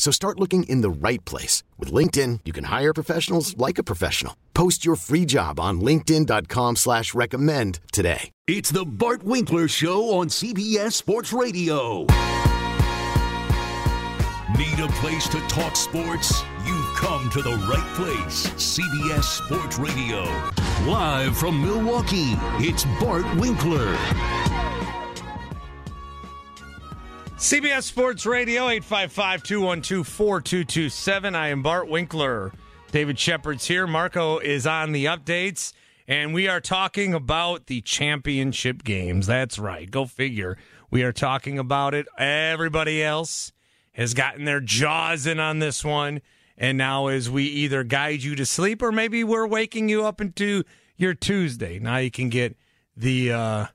So start looking in the right place. With LinkedIn, you can hire professionals like a professional. Post your free job on linkedin.com slash recommend today. It's the Bart Winkler Show on CBS Sports Radio. Need a place to talk sports? You've come to the right place. CBS Sports Radio. Live from Milwaukee, it's Bart Winkler. CBS Sports Radio, 855 212 4227. I am Bart Winkler. David Shepard's here. Marco is on the updates, and we are talking about the championship games. That's right. Go figure. We are talking about it. Everybody else has gotten their jaws in on this one. And now, as we either guide you to sleep or maybe we're waking you up into your Tuesday, now you can get the uh,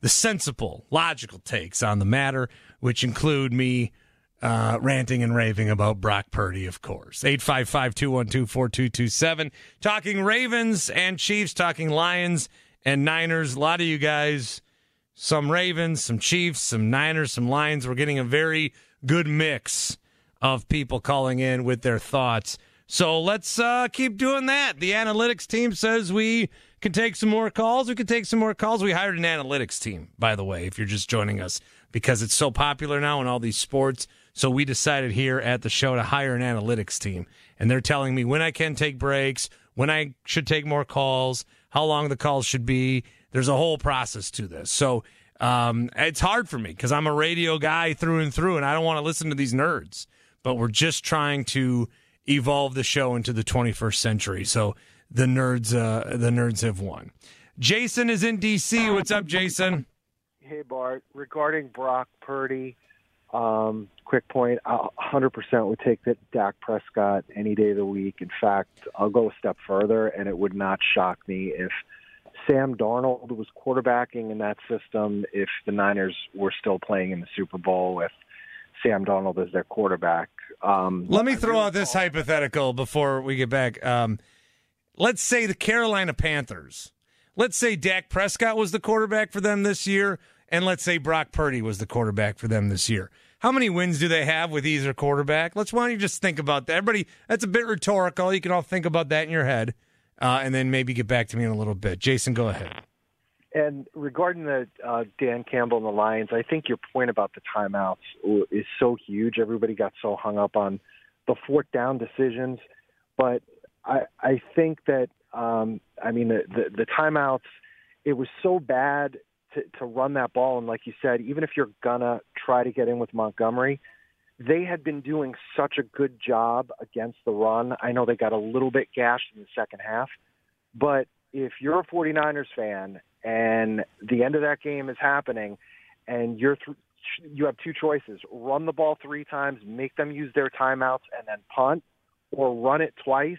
the sensible, logical takes on the matter which include me uh, ranting and raving about Brock Purdy, of course. 855 212 4227. Talking Ravens and Chiefs, talking Lions and Niners. A lot of you guys, some Ravens, some Chiefs, some Niners, some Lions. We're getting a very good mix of people calling in with their thoughts. So let's uh, keep doing that. The analytics team says we can take some more calls. We can take some more calls. We hired an analytics team, by the way, if you're just joining us because it's so popular now in all these sports. So we decided here at the show to hire an analytics team. And they're telling me when I can take breaks, when I should take more calls, how long the calls should be. There's a whole process to this. So um, it's hard for me because I'm a radio guy through and through, and I don't want to listen to these nerds. But we're just trying to evolve the show into the 21st century. So the nerds, uh, the nerds have won. Jason is in DC. What's up, Jason? Hey, Bart. Regarding Brock Purdy, um, quick point, I 100% would take that Dak Prescott any day of the week. In fact, I'll go a step further, and it would not shock me if Sam Darnold was quarterbacking in that system if the Niners were still playing in the Super Bowl with Sam Darnold as their quarterback. Um, Let me throw out this hypothetical before we get back. Um, let's say the Carolina Panthers. Let's say Dak Prescott was the quarterback for them this year and let's say Brock Purdy was the quarterback for them this year. How many wins do they have with either quarterback? Let's why don't you just think about that. Everybody, that's a bit rhetorical. You can all think about that in your head, uh, and then maybe get back to me in a little bit. Jason, go ahead. And regarding the uh, Dan Campbell and the Lions, I think your point about the timeouts is so huge. Everybody got so hung up on the fourth down decisions, but I, I think that um, I mean the, the the timeouts. It was so bad to, to run that ball. And like you said, even if you're gonna try to get in with Montgomery, they had been doing such a good job against the run. I know they got a little bit gashed in the second half, but if you're a 49ers fan and the end of that game is happening and you're th- you have two choices run the ball three times make them use their timeouts and then punt or run it twice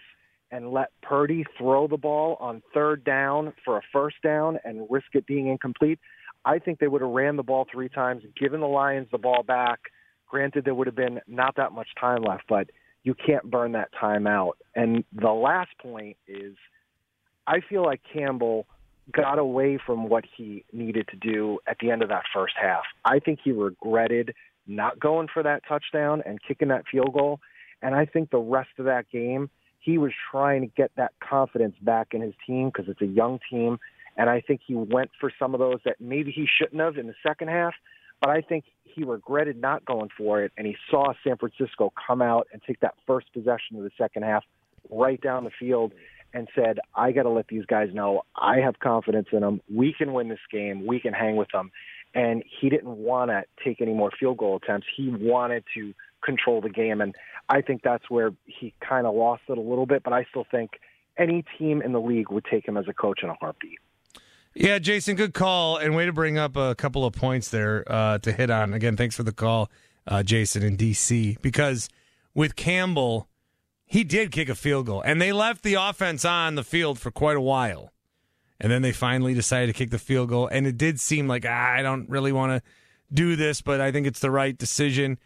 and let Purdy throw the ball on third down for a first down and risk it being incomplete, I think they would have ran the ball three times, given the Lions the ball back. Granted, there would have been not that much time left, but you can't burn that time out. And the last point is I feel like Campbell got away from what he needed to do at the end of that first half. I think he regretted not going for that touchdown and kicking that field goal. And I think the rest of that game – he was trying to get that confidence back in his team because it's a young team. And I think he went for some of those that maybe he shouldn't have in the second half. but I think he regretted not going for it, and he saw San Francisco come out and take that first possession of the second half right down the field and said, I got to let these guys know I have confidence in them. We can win this game. We can hang with them. And he didn't want to take any more field goal attempts. He wanted to control the game. And I think that's where he kind of lost it a little bit. But I still think any team in the league would take him as a coach in a heartbeat. Yeah, Jason, good call. And way to bring up a couple of points there uh, to hit on. Again, thanks for the call, uh, Jason in D.C. Because with Campbell, he did kick a field goal, and they left the offense on the field for quite a while. And then they finally decided to kick the field goal, and it did seem like ah, I don't really want to do this, but I think it's the right decision.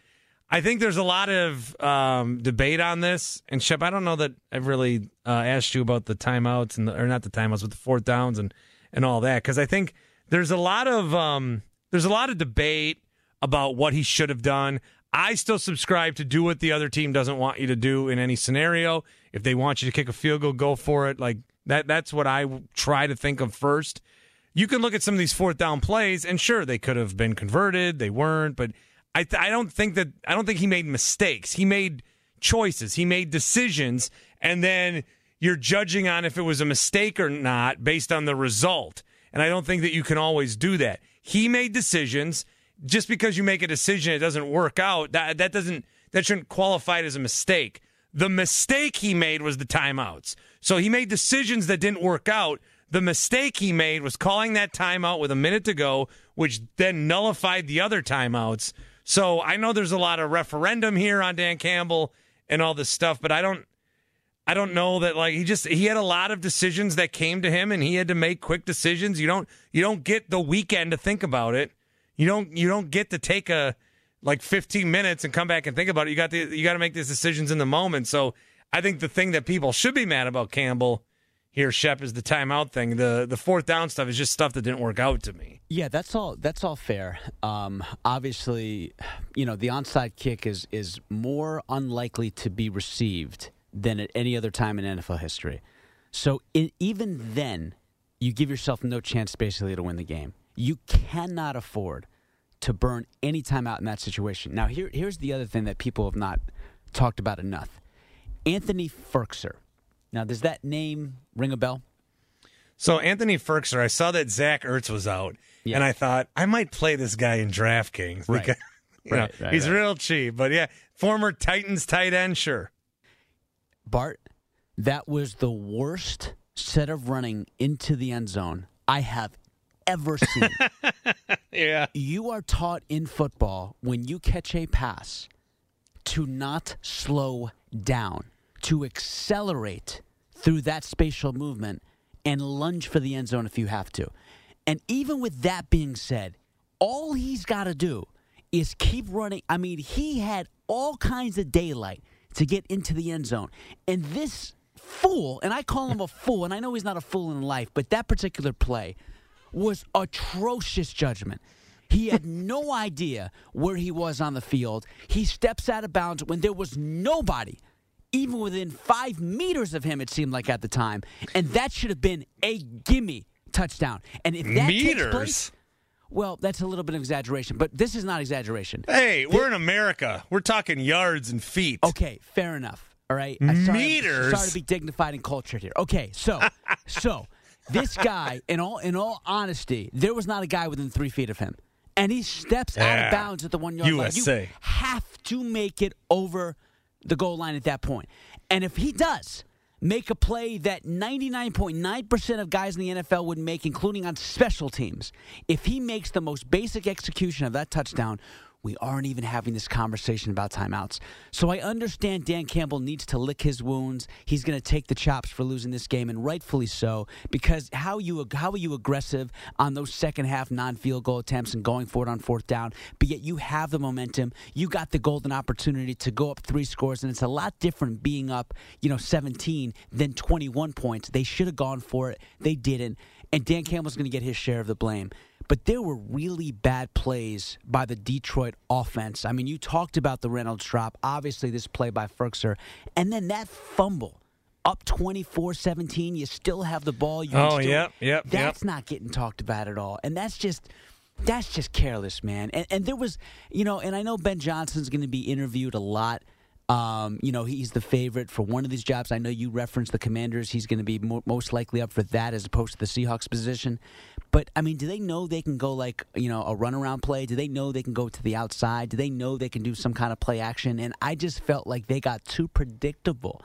I think there's a lot of um, debate on this, and Shep, I don't know that I've really uh, asked you about the timeouts and the, or not the timeouts, but the fourth downs and and all that because I think there's a lot of um, there's a lot of debate about what he should have done. I still subscribe to do what the other team doesn't want you to do in any scenario. If they want you to kick a field goal, go for it. Like that that's what I try to think of first. You can look at some of these fourth down plays and sure they could have been converted, they weren't, but I th- I don't think that I don't think he made mistakes. He made choices. He made decisions and then you're judging on if it was a mistake or not based on the result. And I don't think that you can always do that. He made decisions just because you make a decision it doesn't work out that that doesn't that shouldn't qualify it as a mistake the mistake he made was the timeouts so he made decisions that didn't work out the mistake he made was calling that timeout with a minute to go which then nullified the other timeouts so i know there's a lot of referendum here on dan campbell and all this stuff but i don't I don't know that like he just he had a lot of decisions that came to him and he had to make quick decisions. You don't you don't get the weekend to think about it. You don't you don't get to take a like 15 minutes and come back and think about it. You got the you got to make these decisions in the moment. So I think the thing that people should be mad about Campbell here, Shep, is the timeout thing. The the fourth down stuff is just stuff that didn't work out to me. Yeah, that's all. That's all fair. Um, obviously, you know the onside kick is is more unlikely to be received than at any other time in NFL history. So even then, you give yourself no chance basically to win the game. You cannot afford to burn any time out in that situation. Now, here, here's the other thing that people have not talked about enough Anthony Firkser. Now, does that name ring a bell? So, Anthony Firkser, I saw that Zach Ertz was out, yeah. and I thought I might play this guy in DraftKings. Right. Because, right, right, he's real cheap. But yeah, former Titans tight end, sure. Bart, that was the worst set of running into the end zone I have ever seen. yeah. You are taught in football when you catch a pass to not slow down, to accelerate through that spatial movement and lunge for the end zone if you have to. And even with that being said, all he's got to do is keep running. I mean, he had all kinds of daylight to get into the end zone. And this fool, and I call him a fool, and I know he's not a fool in life, but that particular play was atrocious judgment. He had no idea where he was on the field. He steps out of bounds when there was nobody, even within five meters of him, it seemed like at the time. And that should have been a gimme touchdown. And if that Meters? takes place, well, that's a little bit of exaggeration, but this is not exaggeration. Hey, we're in America. We're talking yards and feet. Okay, fair enough. All right, I'm sorry, Meters? sorry to be dignified and cultured here. Okay, so so this guy, in all in all honesty, there was not a guy within three feet of him, and he steps out of bounds at the one yard line. USA. You have to make it over the goal line at that point, and if he does make a play that 99.9% of guys in the NFL would make, including on special teams, if he makes the most basic execution of that touchdown, we aren't even having this conversation about timeouts. So I understand Dan Campbell needs to lick his wounds. He's going to take the chops for losing this game, and rightfully so, because how you how are you aggressive on those second half non field goal attempts and going for it on fourth down? But yet you have the momentum. You got the golden opportunity to go up three scores, and it's a lot different being up, you know, 17 than 21 points. They should have gone for it. They didn't, and Dan Campbell's going to get his share of the blame but there were really bad plays by the Detroit offense. I mean, you talked about the Reynolds drop, obviously, this play by Firkser, and then that fumble. Up 24 17, you still have the ball. You Oh, yep, yep, That's yep. not getting talked about at all. And that's just, That's just careless, man. And and there was, you know, and I know Ben Johnson's going to be interviewed a lot. Um, you know, he's the favorite for one of these jobs. I know you referenced the Commanders. He's going to be mo- most likely up for that as opposed to the Seahawks position. But I mean, do they know they can go like you know a runaround play? Do they know they can go to the outside? Do they know they can do some kind of play action? And I just felt like they got too predictable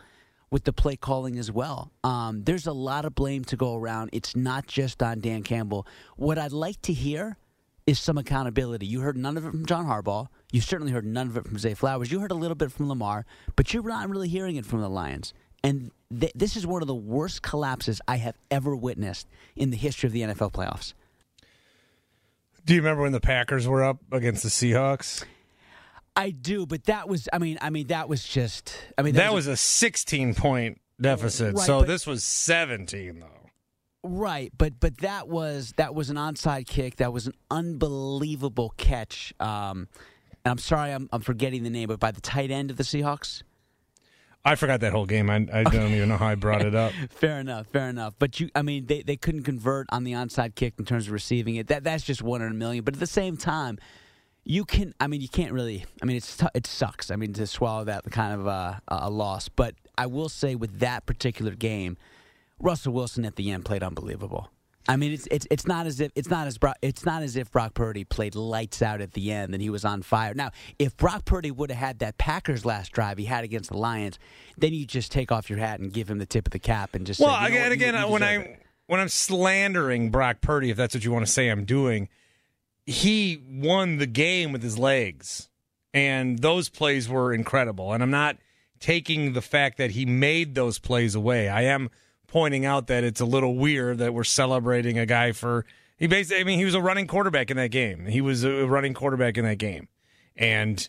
with the play calling as well. Um, there's a lot of blame to go around. It's not just on Dan Campbell. What I'd like to hear is some accountability. You heard none of it from John Harbaugh. You certainly heard none of it from Zay Flowers. You heard a little bit from Lamar, but you're not really hearing it from the Lions. And th- this is one of the worst collapses I have ever witnessed in the history of the NFL playoffs. Do you remember when the Packers were up against the Seahawks? I do, but that was I mean I mean that was just I mean that, that was, was, a 16 point deficit. Right, so but, this was 17 though. Right, but but that was that was an onside kick. That was an unbelievable catch. Um, and I'm sorry, I'm, I'm forgetting the name, but by the tight end of the Seahawks. I forgot that whole game. I, I don't even know how I brought it up. fair enough, fair enough. But you, I mean, they, they couldn't convert on the onside kick in terms of receiving it. That that's just one in a million. But at the same time, you can. I mean, you can't really. I mean, it's it sucks. I mean, to swallow that kind of uh, a loss. But I will say, with that particular game, Russell Wilson at the end played unbelievable. I mean, it's it's it's not as if it's not as Brock, it's not as if Brock Purdy played lights out at the end and he was on fire. Now, if Brock Purdy would have had that Packers last drive he had against the Lions, then you just take off your hat and give him the tip of the cap and just well say, you again, again you, you when I it. when I'm slandering Brock Purdy, if that's what you want to say, I'm doing. He won the game with his legs, and those plays were incredible. And I'm not taking the fact that he made those plays away. I am pointing out that it's a little weird that we're celebrating a guy for he basically I mean he was a running quarterback in that game. He was a running quarterback in that game. And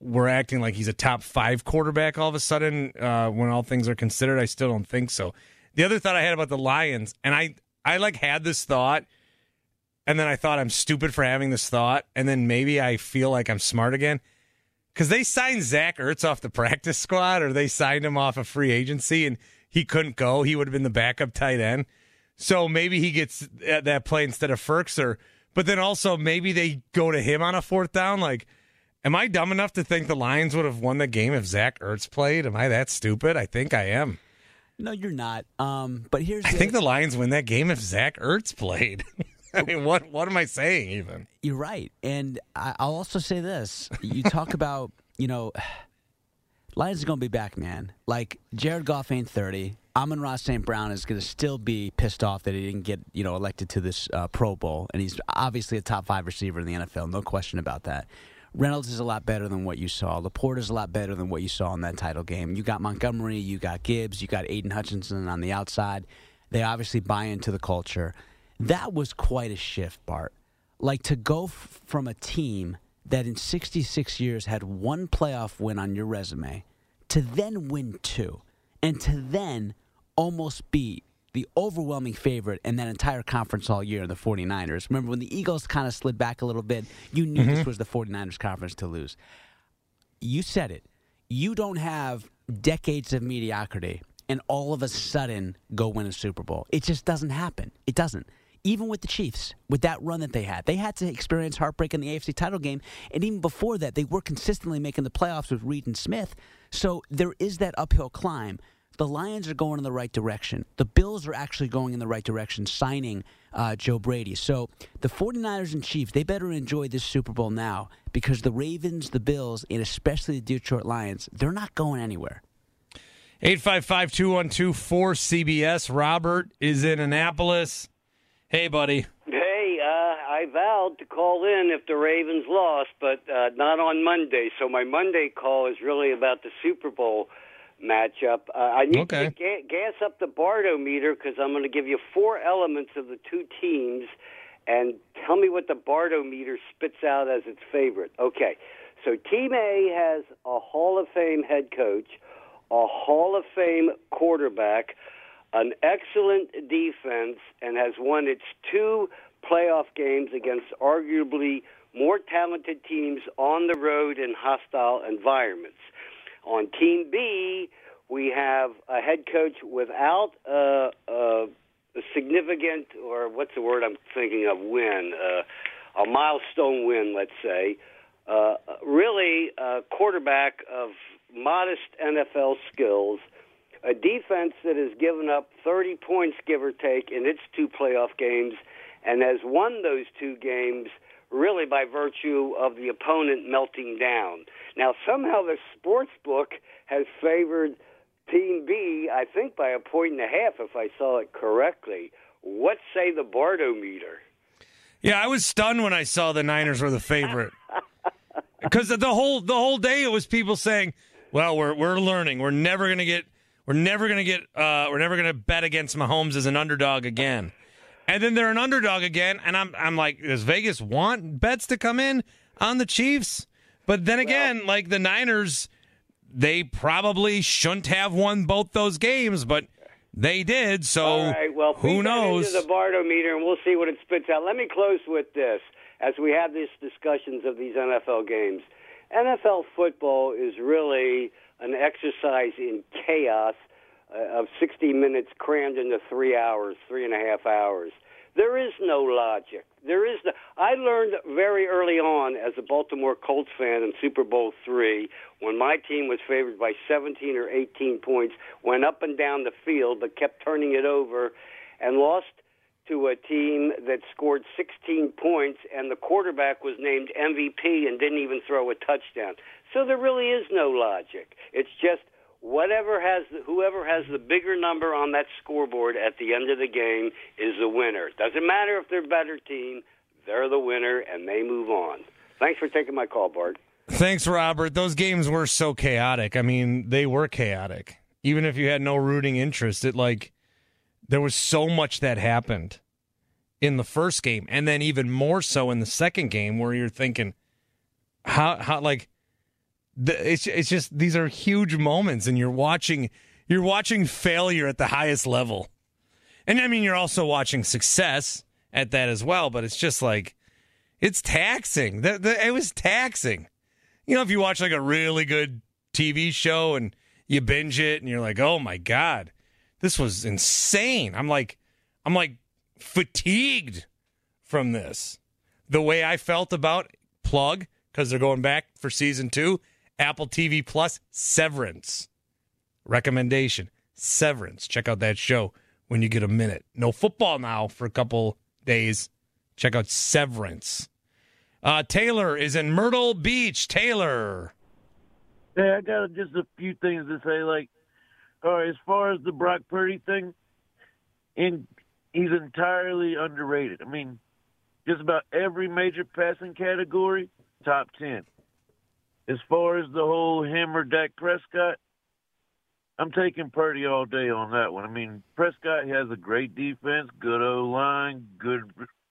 we're acting like he's a top 5 quarterback all of a sudden uh, when all things are considered. I still don't think so. The other thought I had about the Lions and I I like had this thought and then I thought I'm stupid for having this thought and then maybe I feel like I'm smart again because they signed Zach Ertz off the practice squad or they signed him off a of free agency and he couldn't go. He would have been the backup tight end. So maybe he gets that play instead of Firkser. But then also maybe they go to him on a fourth down. Like, am I dumb enough to think the Lions would have won the game if Zach Ertz played? Am I that stupid? I think I am. No, you're not. Um, but here's I think the Lions win that game if Zach Ertz played. I mean, what what am I saying? Even you're right, and I'll also say this: you talk about you know Lions is going to be back, man. Like Jared Goff ain't thirty. Amon-Ra St. Brown is going to still be pissed off that he didn't get you know elected to this uh, Pro Bowl, and he's obviously a top five receiver in the NFL, no question about that. Reynolds is a lot better than what you saw. LaPorta is a lot better than what you saw in that title game. You got Montgomery, you got Gibbs, you got Aidan Hutchinson on the outside. They obviously buy into the culture. That was quite a shift, Bart. Like to go f- from a team that in 66 years had one playoff win on your resume to then win two and to then almost beat the overwhelming favorite in that entire conference all year, in the 49ers. Remember when the Eagles kind of slid back a little bit, you knew mm-hmm. this was the 49ers conference to lose. You said it. You don't have decades of mediocrity and all of a sudden go win a Super Bowl. It just doesn't happen. It doesn't even with the Chiefs, with that run that they had. They had to experience heartbreak in the AFC title game. And even before that, they were consistently making the playoffs with Reid and Smith. So there is that uphill climb. The Lions are going in the right direction. The Bills are actually going in the right direction, signing uh, Joe Brady. So the 49ers and Chiefs, they better enjoy this Super Bowl now because the Ravens, the Bills, and especially the Detroit Lions, they're not going anywhere. 855 212 4CBS. Robert is in Annapolis. Hey, buddy. Hey, uh, I vowed to call in if the Ravens lost, but uh, not on Monday. So my Monday call is really about the Super Bowl matchup. Uh, I need okay. to ga- gas up the Bartometer because I'm going to give you four elements of the two teams and tell me what the Bartometer spits out as its favorite. Okay, so Team A has a Hall of Fame head coach, a Hall of Fame quarterback, an excellent defense and has won its two playoff games against arguably more talented teams on the road in hostile environments. On Team B, we have a head coach without uh, a significant, or what's the word I'm thinking of, win. Uh, a milestone win, let's say. Uh, really, a quarterback of modest NFL skills, a defense that has given up 30 points, give or take, in its two playoff games, and has won those two games really by virtue of the opponent melting down. Now, somehow the sports book has favored Team B, I think by a point and a half, if I saw it correctly. What say the Bartometer? Yeah, I was stunned when I saw the Niners were the favorite. Because the whole the whole day it was people saying, "Well, we're we're learning. We're never gonna get we're never gonna get uh, we're never gonna bet against Mahomes as an underdog again." And then they're an underdog again, and I'm I'm like, does Vegas want bets to come in on the Chiefs? But then again, well, like the Niners, they probably shouldn't have won both those games, but they did. So All right, well, who knows? Into the Bartometer, and we'll see what it spits out. Let me close with this as we have these discussions of these NFL games. NFL football is really an exercise in chaos uh, of 60 minutes crammed into three hours, three and a half hours. There is no logic. There is the. I learned very early on as a Baltimore Colts fan in Super Bowl three when my team was favored by 17 or 18 points, went up and down the field but kept turning it over, and lost to a team that scored 16 points and the quarterback was named MVP and didn't even throw a touchdown. So there really is no logic. It's just whatever has the, whoever has the bigger number on that scoreboard at the end of the game is the winner. Doesn't matter if they're a better team, they're the winner and they move on. Thanks for taking my call, Bart. Thanks, Robert. Those games were so chaotic. I mean, they were chaotic. Even if you had no rooting interest, it like there was so much that happened in the first game, and then even more so in the second game, where you're thinking, how how like the, it's it's just these are huge moments, and you're watching you're watching failure at the highest level, and I mean you're also watching success at that as well. But it's just like it's taxing. The, the, it was taxing. You know, if you watch like a really good TV show and you binge it, and you're like, oh my god, this was insane. I'm like, I'm like fatigued from this. The way I felt about plug because they're going back for season two Apple TV Plus, Severance. Recommendation Severance. Check out that show when you get a minute. No football now for a couple days. Check out Severance. Uh, Taylor is in Myrtle Beach. Taylor. Hey, I got just a few things to say. Like, right, as far as the Brock Purdy thing, and he's entirely underrated. I mean, just about every major passing category, top ten. As far as the whole hammer Dak Prescott, I'm taking Purdy all day on that one. I mean, Prescott has a great defense, good O line, good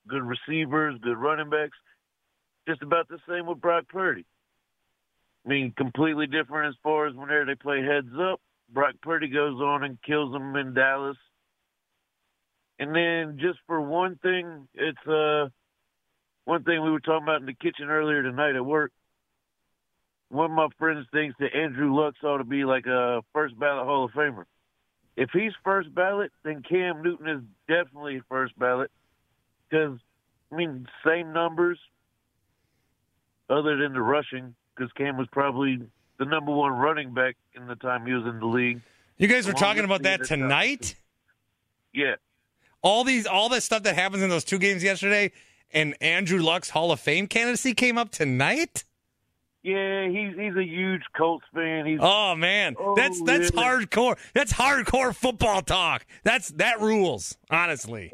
good receivers, good running backs. Just about the same with Brock Purdy. I mean, completely different as far as whenever they play heads up. Brock Purdy goes on and kills him in Dallas. And then just for one thing, it's uh one thing we were talking about in the kitchen earlier tonight at work one of my friends thinks that Andrew Luck ought to be like a first ballot Hall of Famer. If he's first ballot, then Cam Newton is definitely first ballot because I mean same numbers, other than the rushing, because Cam was probably the number one running back in the time he was in the league. You guys were talking about that tonight. Yeah. All these, all that stuff that happens in those two games yesterday, and Andrew Luck's Hall of Fame candidacy came up tonight. Yeah, he's he's a huge Colts fan. He's oh man, oh, that's that's really? hardcore. That's hardcore football talk. That's that rules. Honestly.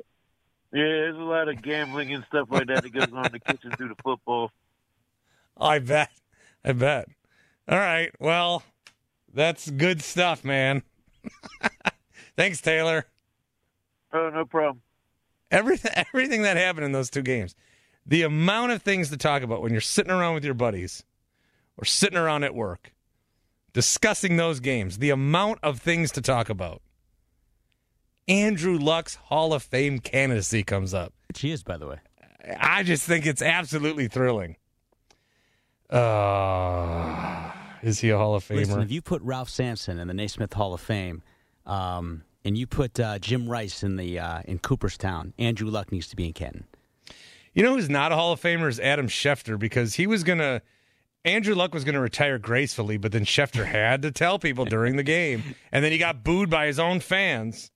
Yeah, there's a lot of gambling and stuff like that that goes on in the kitchen through the football. I bet. I bet. All right. Well, that's good stuff, man. Thanks, Taylor. Oh, no problem. Everything everything that happened in those two games. The amount of things to talk about when you're sitting around with your buddies or sitting around at work discussing those games, the amount of things to talk about. Andrew Luck's Hall of Fame candidacy comes up. Which he is, by the way. I just think it's absolutely thrilling. Uh, is he a Hall of Famer? Listen, if you put Ralph Sampson in the Naismith Hall of Fame, um, and you put uh, Jim Rice in the uh, in Cooperstown, Andrew Luck needs to be in Canton. You know who's not a Hall of Famer is Adam Schefter because he was going to. Andrew Luck was going to retire gracefully, but then Schefter had to tell people during the game, and then he got booed by his own fans.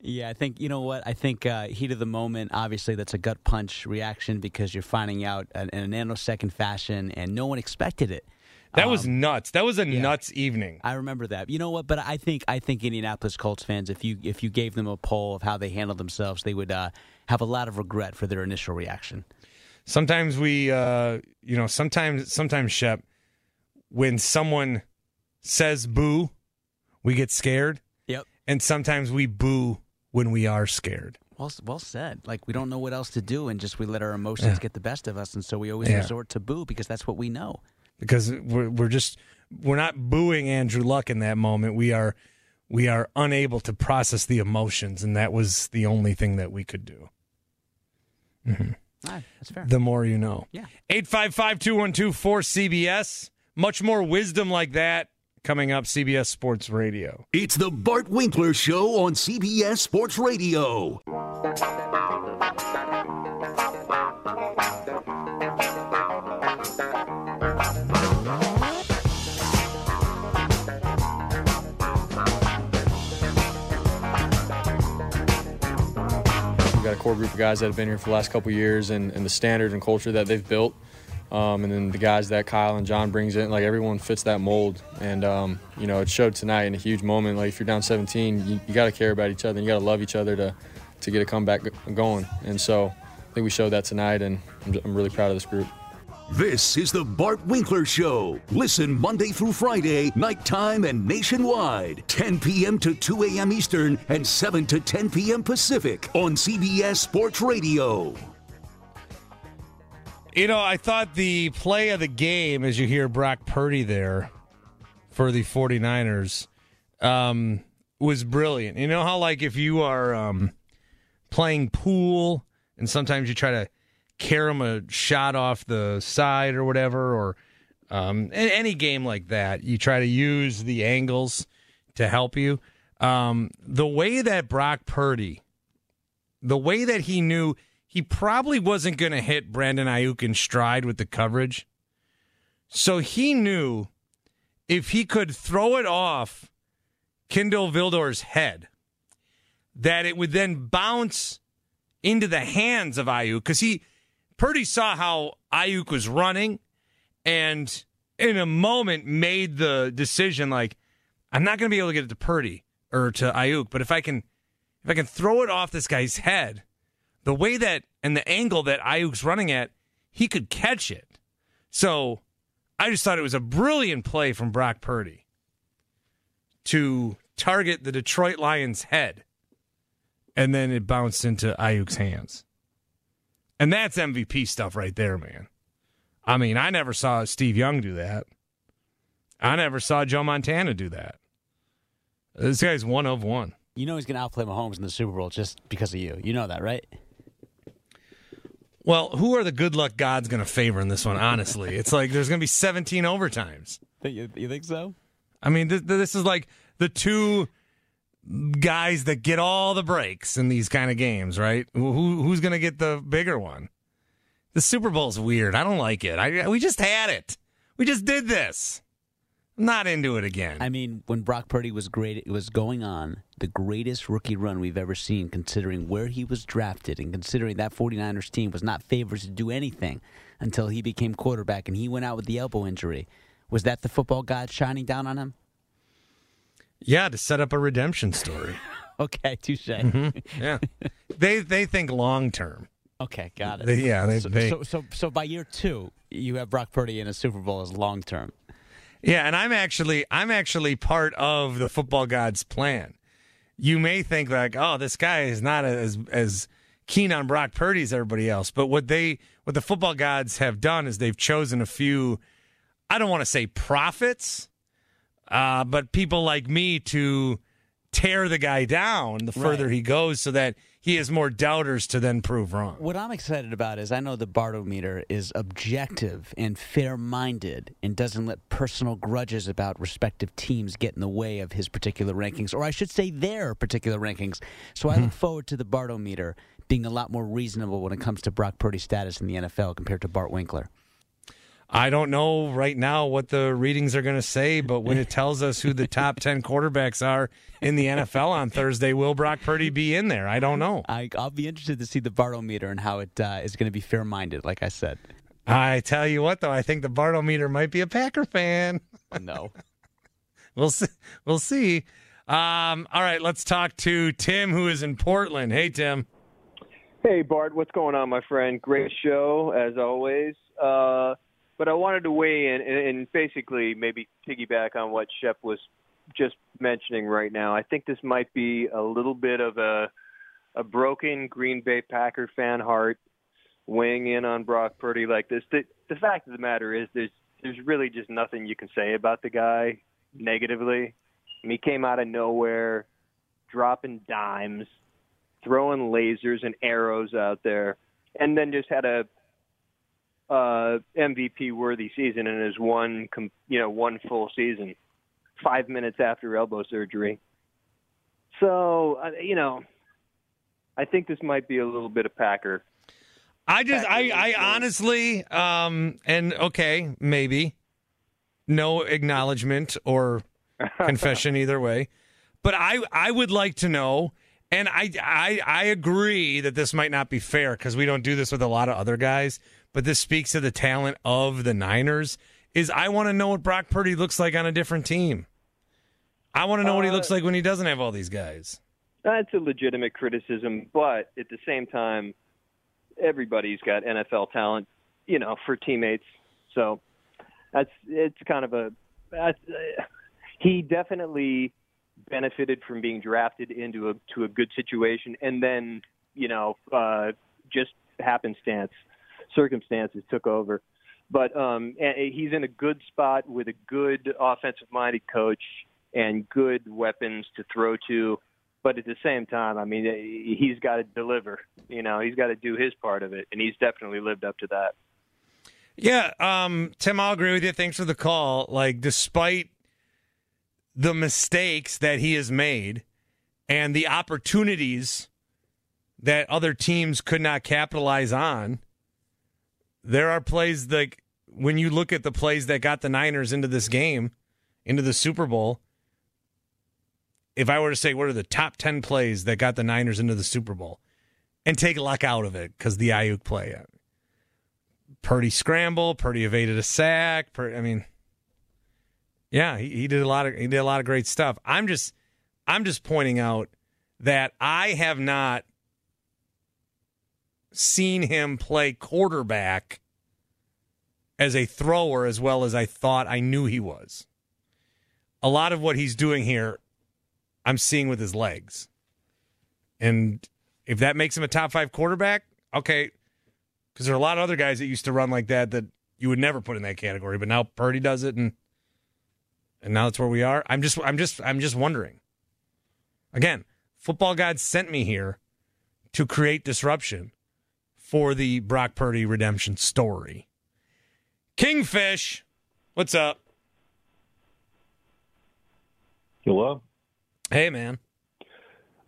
Yeah, I think you know what. I think uh, heat of the moment. Obviously, that's a gut punch reaction because you're finding out in a nanosecond fashion, and no one expected it. That was um, nuts. That was a yeah, nuts evening. I remember that. You know what? But I think I think Indianapolis Colts fans, if you if you gave them a poll of how they handled themselves, they would uh, have a lot of regret for their initial reaction. Sometimes we, uh, you know, sometimes sometimes Shep, when someone says boo, we get scared. Yep. And sometimes we boo when we are scared. Well, well said. Like we don't know what else to do, and just we let our emotions yeah. get the best of us, and so we always yeah. resort to boo because that's what we know because we're we're just we're not booing Andrew Luck in that moment. We are we are unable to process the emotions, and that was the only thing that we could do. Mm-hmm. That's fair. The more you know. Yeah. 855 212 4CBS. Much more wisdom like that coming up CBS Sports Radio. It's the Bart Winkler Show on CBS Sports Radio. We've got a core group of guys that have been here for the last couple years and, and the standard and culture that they've built. Um, and then the guys that Kyle and John brings in, like everyone fits that mold. And um, you know, it showed tonight in a huge moment. Like if you're down 17, you, you got to care about each other and you got to love each other to to get a comeback going. And so I think we showed that tonight, and I'm, I'm really proud of this group. This is the Bart Winkler Show. Listen Monday through Friday, nighttime and nationwide, 10 p.m. to 2 a.m. Eastern and 7 to 10 p.m. Pacific on CBS Sports Radio. You know, I thought the play of the game, as you hear Brock Purdy there for the 49ers, um, was brilliant. You know how, like, if you are um, playing pool and sometimes you try to carry him a shot off the side or whatever, or um, any game like that, you try to use the angles to help you. Um, the way that Brock Purdy, the way that he knew he probably wasn't going to hit Brandon Aiyuk in stride with the coverage, so he knew if he could throw it off Kindle Vildor's head, that it would then bounce into the hands of Aiyuk because he Purdy saw how Aiyuk was running and in a moment made the decision like, I'm not going to be able to get it to Purdy or to Aiyuk, but if I can, if I can throw it off this guy's head, the way that and the angle that Aiyuk's running at, he could catch it. So I just thought it was a brilliant play from Brock Purdy to target the Detroit Lions' head, and then it bounced into Aiyuk's hands. And that's MVP stuff right there, man. I mean, I never saw Steve Young do that. I never saw Joe Montana do that. This guy's one of one. You know he's going to outplay Mahomes in the Super Bowl just because of you. You know that, right? Well, who are the good luck gods going to favor in this one? Honestly, it's like there's going to be 17 overtimes. You, you think so? I mean, this, this is like the two guys that get all the breaks in these kind of games, right? Who who's going to get the bigger one? The Super Bowl's weird. I don't like it. I we just had it. We just did this. Not into it again. I mean, when Brock Purdy was great, it was going on the greatest rookie run we've ever seen, considering where he was drafted and considering that 49ers team was not favored to do anything until he became quarterback and he went out with the elbow injury. Was that the football god shining down on him? Yeah, to set up a redemption story. okay, touche. Mm-hmm. Yeah, they they think long term. Okay, got it. They, yeah, they, so, they, so, so so by year two, you have Brock Purdy in a Super Bowl as long term. Yeah, and I'm actually I'm actually part of the football gods plan. You may think like, oh, this guy is not as as keen on Brock Purdy as everybody else, but what they what the football gods have done is they've chosen a few. I don't want to say prophets, uh, but people like me to tear the guy down the further Right. he goes so that he has more doubters to then prove wrong. What I'm excited about is I know the Bartometer is objective and fair minded and doesn't let personal grudges about respective teams get in the way of his particular rankings, or I should say their particular rankings. So I look forward to the Bartometer being a lot more reasonable when it comes to Brock Purdy's status in the NFL compared to Bart Winkler. I don't know right now what the readings are going to say, but when it tells us who the top 10 quarterbacks are in the NFL on Thursday, will Brock Purdy be in there? I don't know. I, I'll be interested to see the Bartometer and how it uh, is going to be fair minded, like I said. I tell you what, though, I think the Bartometer might be a Packer fan. No. We'll see. We'll see. Um, all right, let's talk to Tim, who is in Portland. Hey, Tim. Hey, Bart, what's going on, my friend? Great show, as always. Uh, but I wanted to weigh in and, and basically maybe piggyback on what Shep was just mentioning right now. I think this might be a little bit of a a broken Green Bay Packer fan heart weighing in on Brock Purdy like this. The, the fact of the matter is, there's there's really just nothing you can say about the guy negatively. He came out of nowhere, dropping dimes, throwing lasers and arrows out there, and then just had a uh, MVP worthy season in his one, com- you know, one full season, five minutes after elbow surgery. So, uh, you know, I think this might be a little bit of Packer. I just, I, Packer I influence. honestly, um, and okay, maybe no acknowledgement or confession either way, but I, I would like to know, and I, I, I agree that this might not be fair because we don't do this with a lot of other guys, but this speaks to the talent of the Niners. Is I want to know what Brock Purdy looks like on a different team. I want to know what he Uh, looks like when he doesn't have all these guys. That's a legitimate criticism, but at the same time, everybody's got NFL talent, you know, for teammates. So that's it's kind of a that's, uh, he definitely benefited from being drafted into a to a good situation, and then you know uh, just happenstance, circumstances took over. But um, he's in a good spot with a good offensive-minded coach and good weapons to throw to but at the same time, I mean, he's got to deliver. You know, he's got to do his part of it, and he's definitely lived up to that. Yeah, um, Tim, I'll agree with you. Thanks for the call. Like, despite the mistakes that he has made and the opportunities that other teams could not capitalize on, there are plays like when you look at the plays that got the Niners into this game, into the Super Bowl. If I were to say what are the top 10 plays that got the Niners into the Super Bowl and take luck out of it because the Aiyuk play, uh, Purdy scramble, Purdy evaded a sack. Pur- I mean, yeah, he, he did a lot of he did a lot of great stuff. I'm just I'm just pointing out that I have not seen him play quarterback as a thrower as well as I thought I knew he was. A lot of what he's doing here, I'm seeing with his legs. And if that makes him a top five quarterback, okay, because there are a lot of other guys that used to run like that that you would never put in that category, but now Purdy does it, and and now that's where we are. I'm just I'm just I'm just wondering. Again, football gods sent me here to create disruption for the Brock Purdy redemption story. Kingfish, what's up? Hello. Hey, man.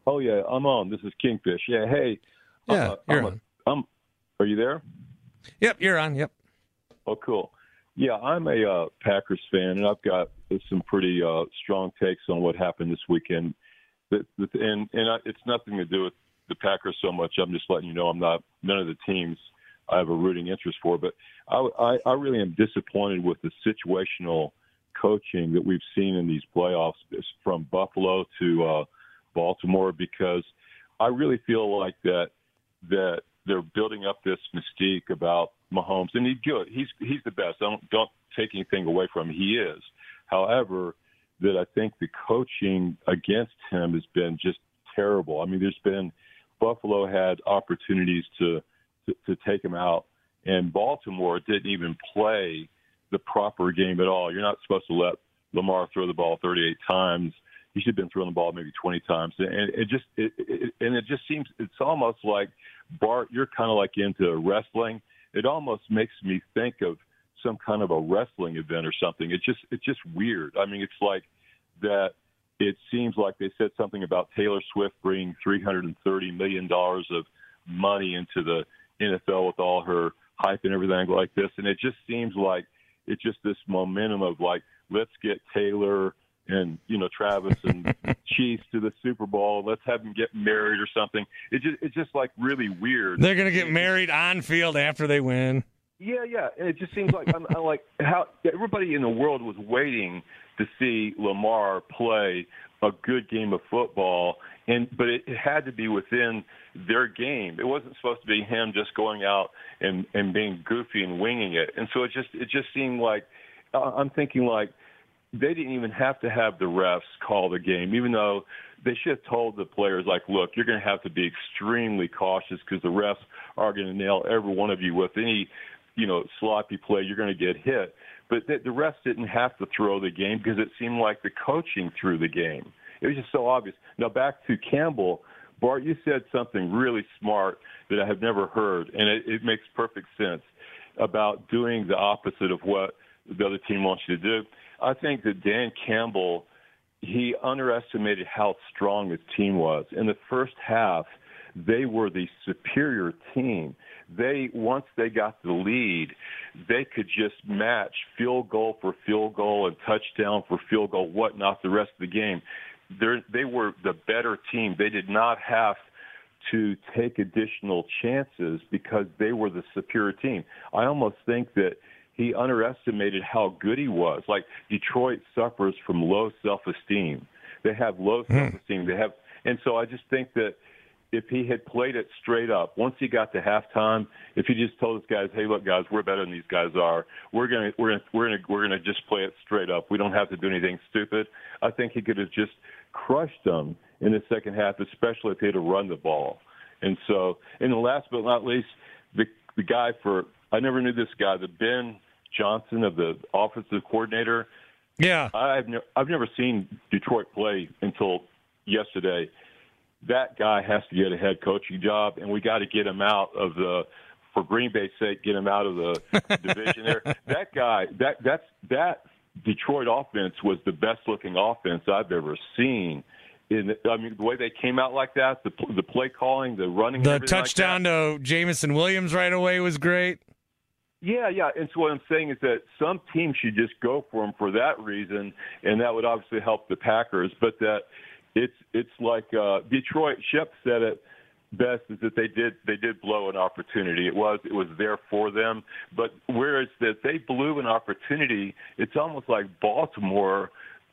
Oh yeah, I'm on. This is Kingfish. Yeah. Hey. Yeah, uh, you're I'm on. I'm. Are you there? Yep, you're on. Yep. Oh, cool. Yeah, I'm a uh, Packers fan, and I've got some pretty uh, strong takes on what happened this weekend. And and I, it's nothing to do with the Packers so much. I'm just letting you know I'm not none of the teams I have a rooting interest for. But I, I, I really am disappointed with the situational coaching that we've seen in these playoffs, from Buffalo to uh, Baltimore, because I really feel like that that they're building up this mystique about Mahomes, and he's good. He's he's the best. I Don't don't take anything away from him. He is. However, that I think the coaching against him has been just terrible. I mean, there's been Buffalo had opportunities to to, to take him out, and Baltimore didn't even play the proper game at all. You're not supposed to let Lamar throw the ball 38 times he should have been throwing the ball maybe 20 times. And it just it, it, and it just seems it's almost like Bart, you're kind of like into wrestling. It almost makes me think of some kind of a wrestling event or something. It's just it's just weird. I mean, it's like that. It seems like they said something about Taylor Swift bringing 330 million dollars of money into the NFL with all her hype and everything like this, and it just seems like it's just this momentum of like let's get Taylor and you know Travis and Chiefs to the Super Bowl. Let's have them get married or something. It just it's just like really weird. They're gonna get married on field after they win. Yeah, yeah, and it just seems like I'm, I'm like how everybody in the world was waiting to see Lamar play a good game of football, and but it, it had to be within their game. It wasn't supposed to be him just going out and and being goofy and winging it. And so it just it just seemed like I'm thinking like they didn't even have to have the refs call the game, even though they should have told the players, like, look, you're going to have to be extremely cautious because the refs are going to nail every one of you with any, you know, sloppy play. You're going to get hit. But the, the refs didn't have to throw the game because it seemed like the coaching threw the game. It was just so obvious. Now back to Campbell. Bart, you said something really smart that I have never heard, and it, it makes perfect sense about doing the opposite of what the other team wants you to do. I think that Dan Campbell he underestimated how strong his team was. In the first half, they were the superior team. They once they got the lead, they could just match field goal for field goal and touchdown for field goal, whatnot, the rest of the game. They're, they were the better team. They did not have to take additional chances because they were the superior team. I almost think that he underestimated how good he was. Like Detroit suffers from low self-esteem. They have low hmm. self-esteem. They have, and so I just think that if he had played it straight up, once he got to halftime, if he just told his guys, "Hey, look, guys, we're better than these guys are. We're gonna, we're gonna, we're gonna, we're gonna just play it straight up. We don't have to do anything stupid." I think he could have just crushed them in the second half, especially if he had run the ball. And so, and the last but not least, the the guy for I never knew this guy, the Ben Johnson of the offensive coordinator. Yeah, I've ne- I've never seen Detroit play until yesterday. That guy has to get a head coaching job, and we got to get him out of the for Green Bay's sake, get him out of the division there. That guy, that that's that Detroit offense was the best looking offense I've ever seen. In I mean, the way they came out like that, the the play calling, the running, the touchdown like to Jameson Williams right away was great. Yeah, yeah. And so what I'm saying is that some teams should just go for him for that reason, and that would obviously help the Packers. But that it's it's like uh, Detroit. Shep said it best is that they did they did blow an opportunity. It was it was there for them. But whereas that they blew an opportunity, it's almost like Baltimore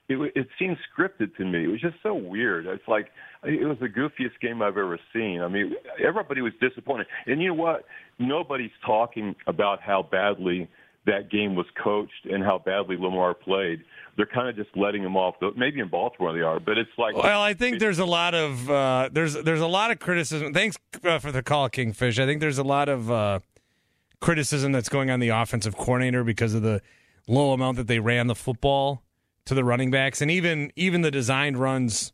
it, it seemed scripted to me. It was just so weird. It's like it was the goofiest game I've ever seen. I mean, everybody was disappointed, and you know what? Nobody's talking about how badly that game was coached and how badly Lamar played. They're kind of just letting him off. Maybe in Baltimore they are, but it's like. Well, I think there's a lot of uh, there's there's a lot of criticism. Thanks uh, for the call, Kingfish. I think there's a lot of uh, criticism that's going on the offensive coordinator because of the low amount that they ran the football to the running backs, and even even the designed runs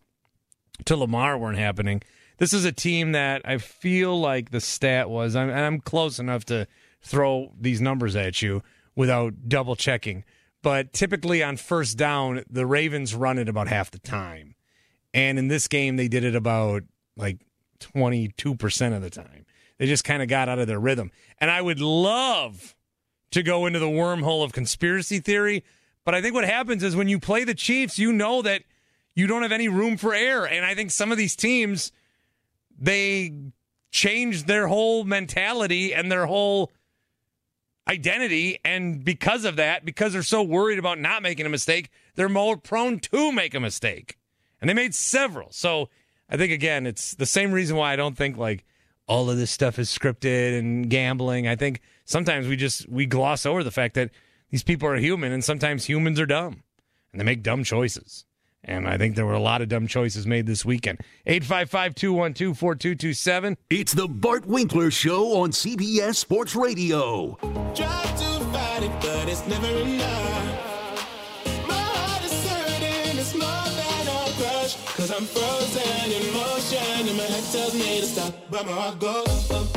to Lamar weren't happening. This is a team that I feel like the stat was, and I'm close enough to throw these numbers at you without double checking. But typically on first down, the Ravens run it about half the time. And in this game, they did it about like 22% of the time. They just kind of got out of their rhythm. And I would love to go into the wormhole of conspiracy theory but I think what happens is when you play the Chiefs, you know that you don't have any room for error. And I think some of these teams, they change their whole mentality and their whole identity. And because of that, because they're so worried about not making a mistake, they're more prone to make a mistake. And they made several. So I think, again, it's the same reason why I don't think like all of this stuff is scripted and gambling. I think sometimes we just we gloss over the fact that these people are human, and sometimes humans are dumb, and they make dumb choices. And I think there were a lot of dumb choices made this weekend. 855 212 4227. It's the Bart Winkler Show on CBS Sports Radio. Try to fight it, but it's never enough. My heart is hurting, it's more than a cry. frozen in motion, and my head tells me to stop, but my heart goes.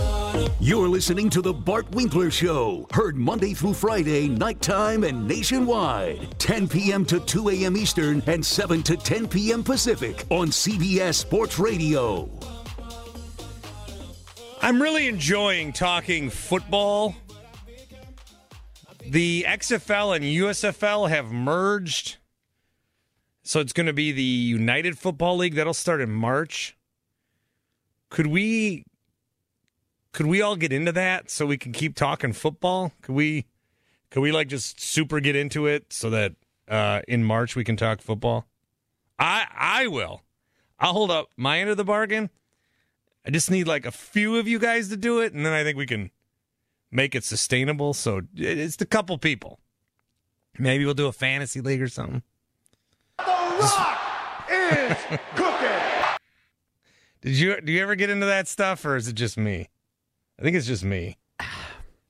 You're listening to The Bart Winkler Show, heard Monday through Friday, nighttime and nationwide, 10 p.m. to 2 a.m. Eastern and 7 to 10 p.m. Pacific on CBS Sports Radio. I'm really enjoying talking football. The XFL and USFL have merged. So it's going to be the United Football League that'll start in March. Could we could we all get into that so we can keep talking football? Could we could we like just super get into it so that uh, in March we can talk football? I I will. I'll hold up my end of the bargain. I just need like a few of you guys to do it, and then I think we can make it sustainable. So it's a couple people. Maybe we'll do a fantasy league or something. The Rock is cooking. Did you do you ever get into that stuff, or is it just me? I think it's just me.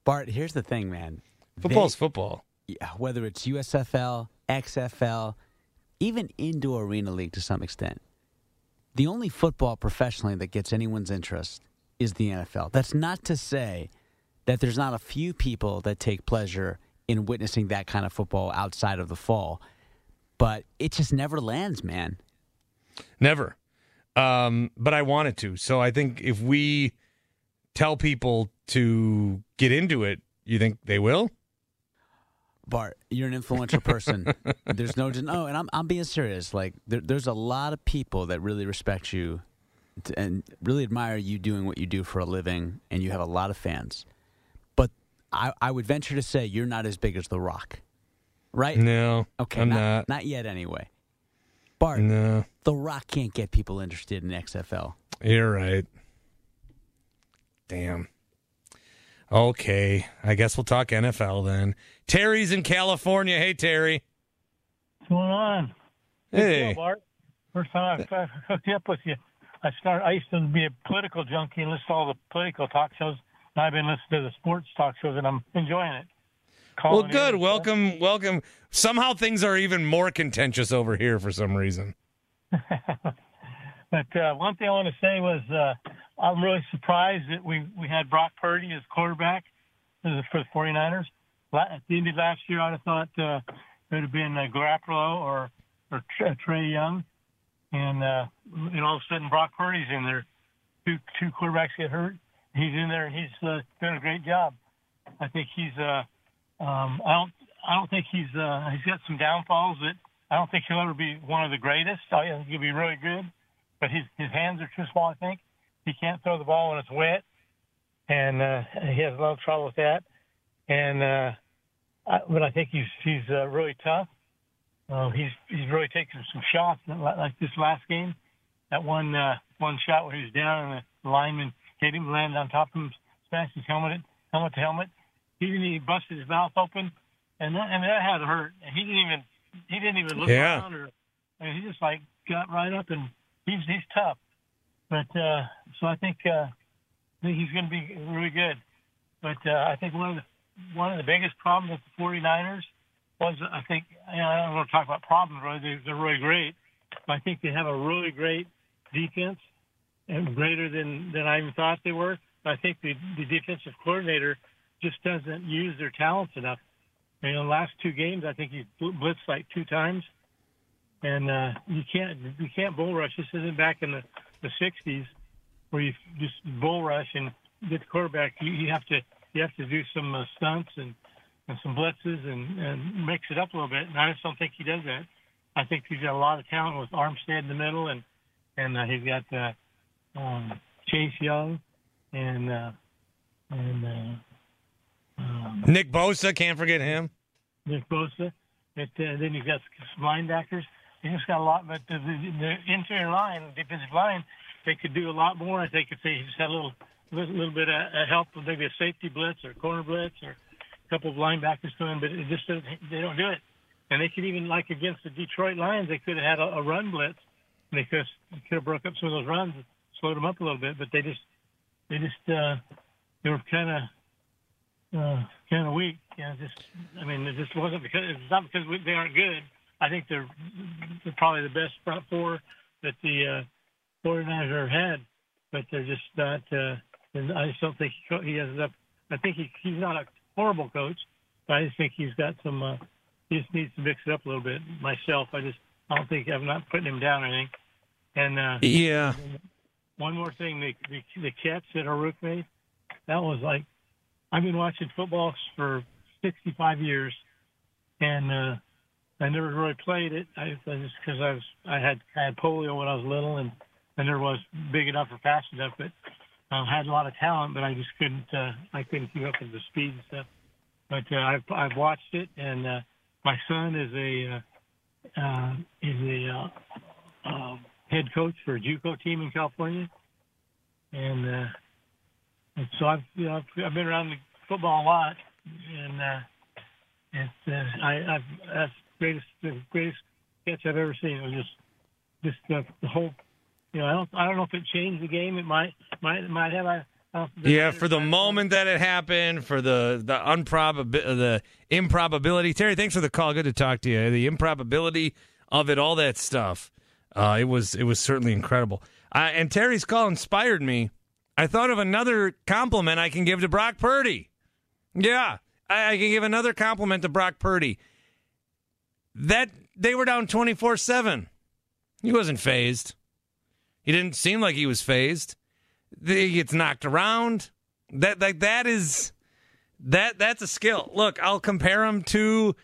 Bart, here's the thing, man. Football's they, football. Yeah, whether it's USFL, XFL, even indoor arena league to some extent, the only football professionally that gets anyone's interest is the NFL. That's not to say that there's not a few people that take pleasure in witnessing that kind of football outside of the fall, but it just never lands, man. Never. Um, but I wanted to. So I think if we tell people to get into it, you think they will? Bart, you're an influential person. there's no no, oh, and I'm I'm being serious. Like there, there's a lot of people that really respect you to, and really admire you doing what you do for a living, and you have a lot of fans. But I I would venture to say you're not as big as The Rock, right? No, okay, I'm not, not. Not yet, anyway. Bart, no, The Rock can't get people interested in XFL. You're right. Damn. Okay, I guess we'll talk NFL then. Terry's in California. Hey, Terry. What's going on? Hey, Bart. First time I've hooked up with you. I started. I used to be a political junkie and listen to all the political talk shows. Now I've been listening to the sports talk shows, and I'm enjoying it. Calling well, good. Welcome, welcome. Somehow things are even more contentious over here for some reason. but uh, one thing I want to say was uh, I'm really surprised that we we had Brock Purdy as quarterback for the 49ers. At the end of last year, I'd have thought uh, it would have been uh, Garoppolo or or Trae Young, and uh, and all of a sudden Brock Purdy's in there. Two two quarterbacks get hurt. He's in there and he's uh, doing a great job. I think he's. Uh, um, I don't. I don't think he's. Uh, he's got some downfalls that I don't think he'll ever be one of the greatest. I think he'll be really good, but his his hands are too small. I think he can't throw the ball when it's wet, and uh, he has a lot of trouble with that. And uh, I, but I think he's he's uh, really tough. Uh, he's he's really taken some shots like this last game. That one uh, one shot where he was down and the lineman hit him, landed on top of him, smashed his helmet helmet to helmet. He didn't even busted his mouth open, and that, I mean that had to hurt. And he didn't even he didn't even look yeah. around or I mean, he just like got right up and he's he's tough. But uh, so I think uh, he's going to be really good. But uh, I think one of the one of the biggest problems with the 49ers was I think you know, I don't want to talk about problems. Really, they, they're really great. But I think they have a really great defense, and greater than than I even thought they were. But I think the the defensive coordinator just doesn't use their talents enough. Know, the last two games, I think he blitzed like two times, and uh, you can't you can't bull rush. This isn't back in the the 60s where you just bull rush and get the quarterback. You, you have to you have to do some uh, stunts and and some blitzes and and mix it up a little bit. And I just don't think he does that. I think he's got a lot of talent with Armstead in the middle, and and uh, he's got uh, um, Chase Young and uh, and uh, um, Nick Bosa. Can't forget him. Nick Bosa. But, uh, then you've got some linebackers. He just got a lot, but the, the, the interior line, defensive line, they could do a lot more. I think if they just had a little, little, little bit of help with maybe a safety blitz or a corner blitz or a couple of linebackers him, but it just they don't do it. And they could even like against the Detroit Lions, they could have had a, a run blitz. And they could have, broke up some of those runs, slowed them up a little bit. But they just they just uh, they were kind of uh, kind of weak. Know, just I mean, it just wasn't because it's not because we, they aren't good. I think they're they're probably the best front four that the uh, 49ers have had, but they're just not. Uh, and I just don't think he, he has enough. I think he, he's not a horrible coach, but I just think he's got some. Uh, he just needs to mix it up a little bit. Myself, I just I don't think I'm not putting him down or anything. And uh, yeah, one more thing, the the, the catch that Aiyuk made, that was like I've been watching football for 65 years, and uh, I never really played it. I, I just because I was I had I had polio when I was little, and I never was big enough or fast enough, but I had a lot of talent, but I just couldn't uh, I couldn't keep up with the speed and stuff. But uh, I've I've watched it, and uh, my son is a uh, uh, is a uh, uh, head coach for a JUCO team in California, and, uh, and so I've you know I've, I've been around the football a lot, and uh, it's uh, I I've that's greatest the greatest catch I've ever seen. It was just just uh, the whole. You know, I don't I don't know if it changed the game. It might might might have. I, yeah, for the moment that it happened, for the the unprobabil the improbability. Terry, thanks for the call. Good to talk to you. The improbability of it, all that stuff. Uh, it was it was certainly incredible. Uh, and Terry's call inspired me. I thought of another compliment I can give to Brock Purdy. Yeah, I, I can give another compliment to Brock Purdy. That they were down twenty four seven. He wasn't fazed. He didn't seem like he was fazed. He gets knocked around. That like that is that that's a skill. Look, I'll compare him to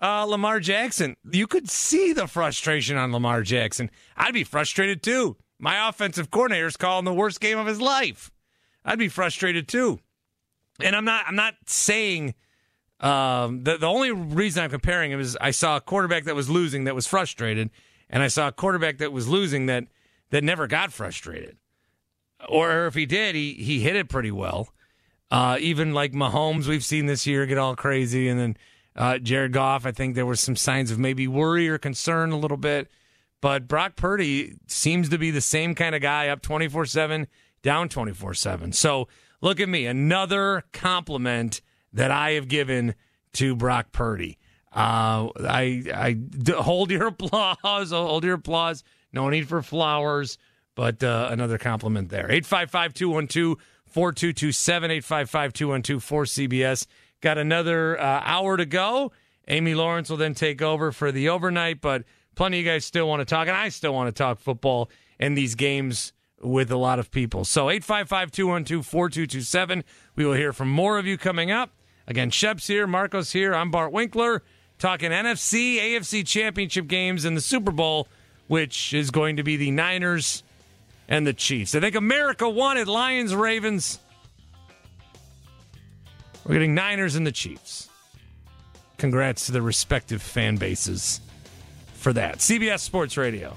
uh, Lamar Jackson. You could see the frustration on Lamar Jackson. I'd be frustrated too. My offensive coordinator's calling the worst game of his life. I'd be frustrated too. And I'm not. I'm not saying. Um, the the only reason I'm comparing him is I saw a quarterback that was losing that was frustrated, and I saw a quarterback that was losing that that never got frustrated, or if he did, he he hit it pretty well. Uh, even like Mahomes, we've seen this year get all crazy, and then uh, Jared Goff, I think there were some signs of maybe worry or concern a little bit. But Brock Purdy seems to be the same kind of guy, up 24 7, down 24 7. So look at me, another compliment that I have given to Brock Purdy. Uh, I, I hold your applause, hold your applause. No need for flowers, but uh, another compliment there. 855 212 4227, 855 212 4CBS. Got another uh, hour to go. Amy Lawrence will then take over for the overnight, but plenty of you guys still want to talk, and I still want to talk football and these games with a lot of people. So 855 212 4227. We will hear from more of you coming up. Again, Shep's here, Marcos here. I'm Bart Winkler, talking NFC, AFC championship games, and the Super Bowl, which is going to be the Niners and the Chiefs. I think America wanted Lions, Ravens. We're getting Niners and the Chiefs. Congrats to the respective fan bases for that. CBS Sports Radio.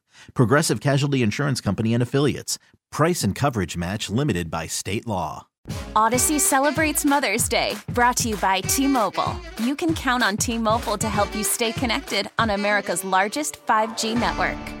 Progressive Casualty Insurance Company and Affiliates. Price and coverage match limited by state law. Audacy celebrates Mother's Day, brought to you by T Mobile. You can count on T Mobile to help you stay connected on America's largest 5G network.